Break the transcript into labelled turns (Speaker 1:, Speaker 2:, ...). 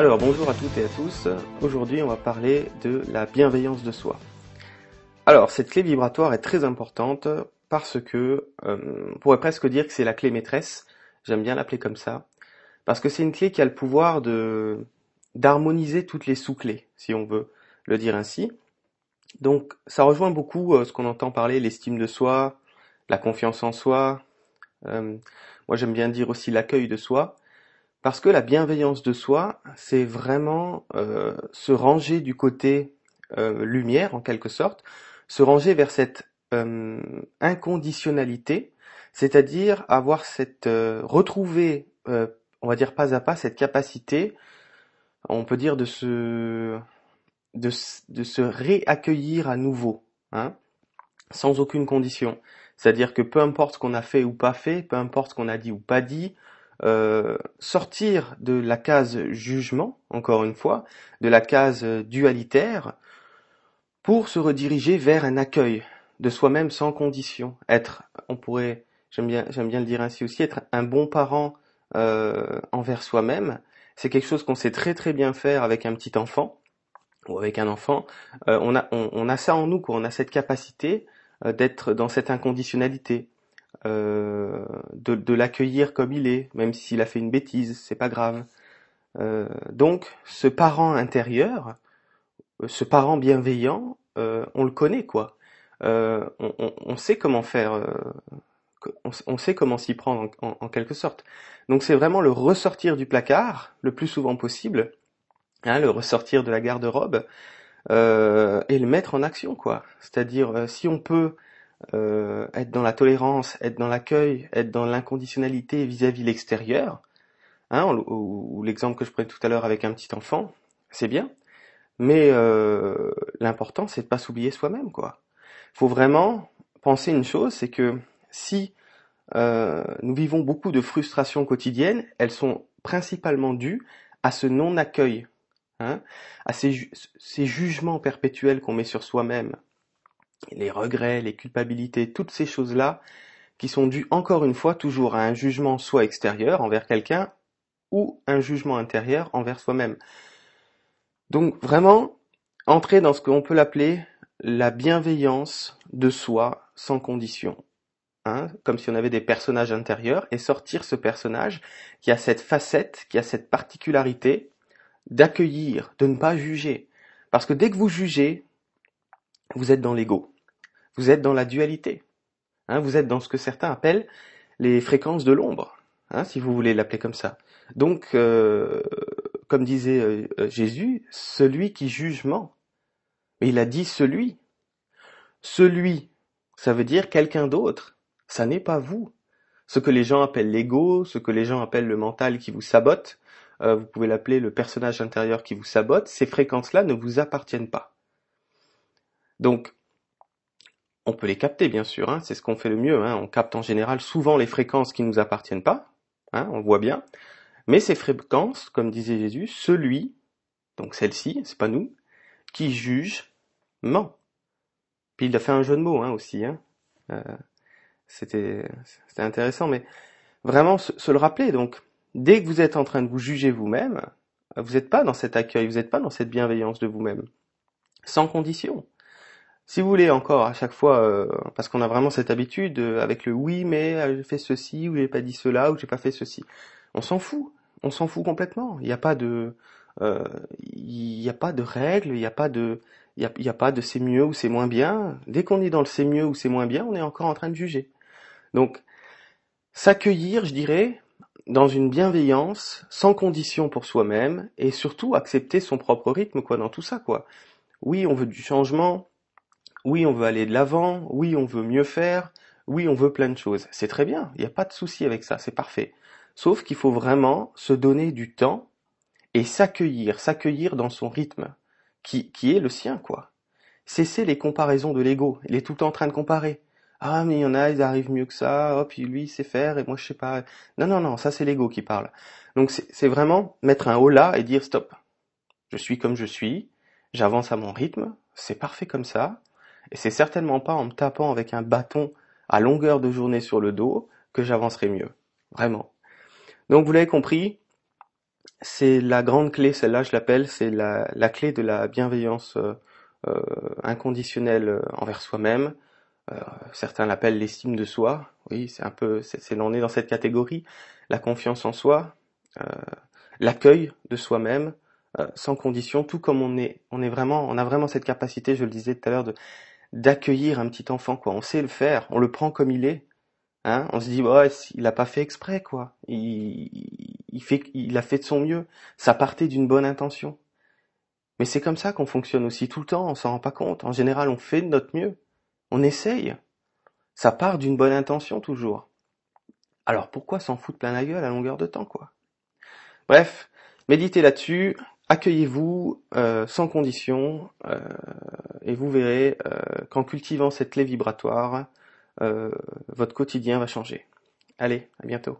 Speaker 1: Alors bonjour à toutes et à tous. Aujourd'hui on va parler de la bienveillance de soi. Alors cette clé vibratoire est très importante parce que euh, on pourrait presque dire que c'est la clé maîtresse. J'aime bien l'appeler comme ça parce que c'est une clé qui a le pouvoir de d'harmoniser toutes les sous-clés, si on veut le dire ainsi. Donc ça rejoint beaucoup euh, ce qu'on entend parler, l'estime de soi, la confiance en soi. Euh, moi j'aime bien dire aussi l'accueil de soi. Parce que la bienveillance de soi, c'est vraiment euh, se ranger du côté euh, lumière, en quelque sorte, se ranger vers cette euh, inconditionnalité, c'est-à-dire avoir cette retrouver, on va dire pas à pas, cette capacité, on peut dire de se de, de se réaccueillir à nouveau, hein, sans aucune condition. C'est-à-dire que peu importe ce qu'on a fait ou pas fait, peu importe ce qu'on a dit ou pas dit, euh, sortir de la case jugement, encore une fois, de la case dualitaire, pour se rediriger vers un accueil de soi-même sans condition. Être, on pourrait, j'aime bien, j'aime bien le dire ainsi aussi, être un bon parent euh, envers soi-même. C'est quelque chose qu'on sait très très bien faire avec un petit enfant ou avec un enfant. Euh, on, a, on, a ça en nous, quoi. on a cette capacité d'être dans cette inconditionnalité. Euh, de, l'accueillir comme il est, même s'il a fait une bêtise, c'est pas grave. Euh, donc, ce parent intérieur, euh, ce parent bienveillant, on le connaît quoi. On, sait comment faire, on, sait comment s'y prendre en, quelque sorte. Donc c'est vraiment le ressortir du placard le plus souvent possible, hein, le ressortir de la garde-robe et le mettre en action quoi. C'est-à-dire si on peut euh, être dans la tolérance, être dans l'accueil, être dans l'inconditionnalité vis-à-vis l'extérieur, hein, ou, l'exemple que je prenais tout à l'heure avec un petit enfant, c'est bien, mais euh, l'important c'est de pas s'oublier soi-même, quoi. Faut vraiment penser une chose, c'est que si euh, nous vivons beaucoup de frustrations quotidiennes, elles sont principalement dues à ce non-accueil, hein, à ces jugements perpétuels qu'on met sur soi-même, les regrets, les culpabilités, toutes ces choses-là qui sont dues encore une fois toujours à un jugement soit extérieur envers quelqu'un ou un jugement intérieur envers soi-même. Donc vraiment, entrer dans ce qu'on peut l'appeler la bienveillance de soi sans condition. Hein, comme si on avait des personnages intérieurs, et sortir ce personnage qui a cette facette, qui a cette particularité d'accueillir, de ne pas juger. Parce que dès que vous jugez, vous êtes dans l'ego. Vous êtes dans la dualité. Hein, vous êtes dans ce que certains appellent les fréquences de l'ombre, hein, si vous voulez l'appeler comme ça. Donc, euh, comme disait euh, Jésus, celui qui juge ment. Mais il a dit celui. Celui, ça veut dire quelqu'un d'autre. Ça n'est pas vous. Ce que les gens appellent l'ego, ce que les gens appellent le mental qui vous sabote, euh, vous pouvez l'appeler le personnage intérieur qui vous sabote, ces fréquences-là ne vous appartiennent pas. Donc, on peut les capter bien sûr, hein, c'est ce qu'on fait le mieux. Hein. on capte en général souvent les fréquences qui ne nous appartiennent pas, hein, on voit bien. Mais ces fréquences, comme disait Jésus, celui, donc celle-ci, c'est pas nous, qui juge, ment. Puis il a fait un jeu de mots aussi. Euh, c'était intéressant, mais vraiment se, se, le rappeler. Donc, dès que vous êtes en train de vous juger vous-même, vous n'êtes pas dans cet accueil, vous n'êtes pas dans cette bienveillance de vous-même, sans condition. Si vous voulez encore à chaque fois, euh, parce qu'on a vraiment cette habitude euh, avec le oui mais euh, j'ai fait ceci ou j'ai pas dit cela ou j'ai pas fait ceci, on s'en fout, on s'en fout complètement. Il n'y a pas de, il n'y a pas de règles, il n'y a pas de, il y a, pas de c'est mieux ou c'est moins bien. Dès qu'on est dans le c'est mieux ou c'est moins bien, on est encore en train de juger. Donc s'accueillir, je dirais, dans une bienveillance, sans condition pour soi-même, et surtout accepter son propre rythme quoi dans tout ça quoi. Oui, on veut du changement, oui, on veut aller de l'avant, oui, on veut mieux faire, oui, on veut plein de choses. C'est très bien, il n'y a pas de souci avec ça, c'est parfait. Sauf qu'il faut vraiment se donner du temps et s'accueillir, s'accueillir dans son rythme, qui, qui est le sien, quoi. Cesser les comparaisons de l'ego. Il est tout le temps en train de comparer. Ah, mais il y en a, ils arrivent mieux que ça, hop, lui, il sait faire, et moi, je sais pas. Non, non, non, ça, c'est l'ego qui parle. Donc, c'est vraiment mettre un haut là et dire stop. Je suis comme je suis, j'avance à mon rythme, c'est parfait comme ça, et c'est certainement pas en me tapant avec un bâton à longueur de journée sur le dos que j'avancerai mieux. Vraiment. Donc vous l'avez compris, c'est la grande clé, celle-là je l'appelle, c'est la, clé de la bienveillance euh, euh inconditionnelle envers soi-même. Euh, certains l'appellent l'estime de soi. Oui, c'est un peu, c'est l'on est dans cette catégorie. La confiance en soi, euh, l'accueil de soi-même, sans condition, tout comme on est, on est vraiment, on a vraiment cette capacité, je le disais tout à l'heure, de d'accueillir un petit enfant. Quoi, on sait le faire, on le prend comme il est. Hein on se dit ouais, il a pas fait exprès quoi. Il, il fait, il a fait de son mieux. Ça partait d'une bonne intention. Mais c'est comme ça qu'on fonctionne aussi tout le temps. On s'en rend pas compte. En général, on fait de notre mieux. On essaye. Ça part d'une bonne intention toujours. Alors pourquoi s'en foutre plein la gueule à longueur de temps quoi? Bref, méditez là-dessus. Accueillez-vous euh, sans condition euh, et vous verrez euh, qu'en cultivant cette clé vibratoire, euh, votre quotidien va changer. Allez, à bientôt.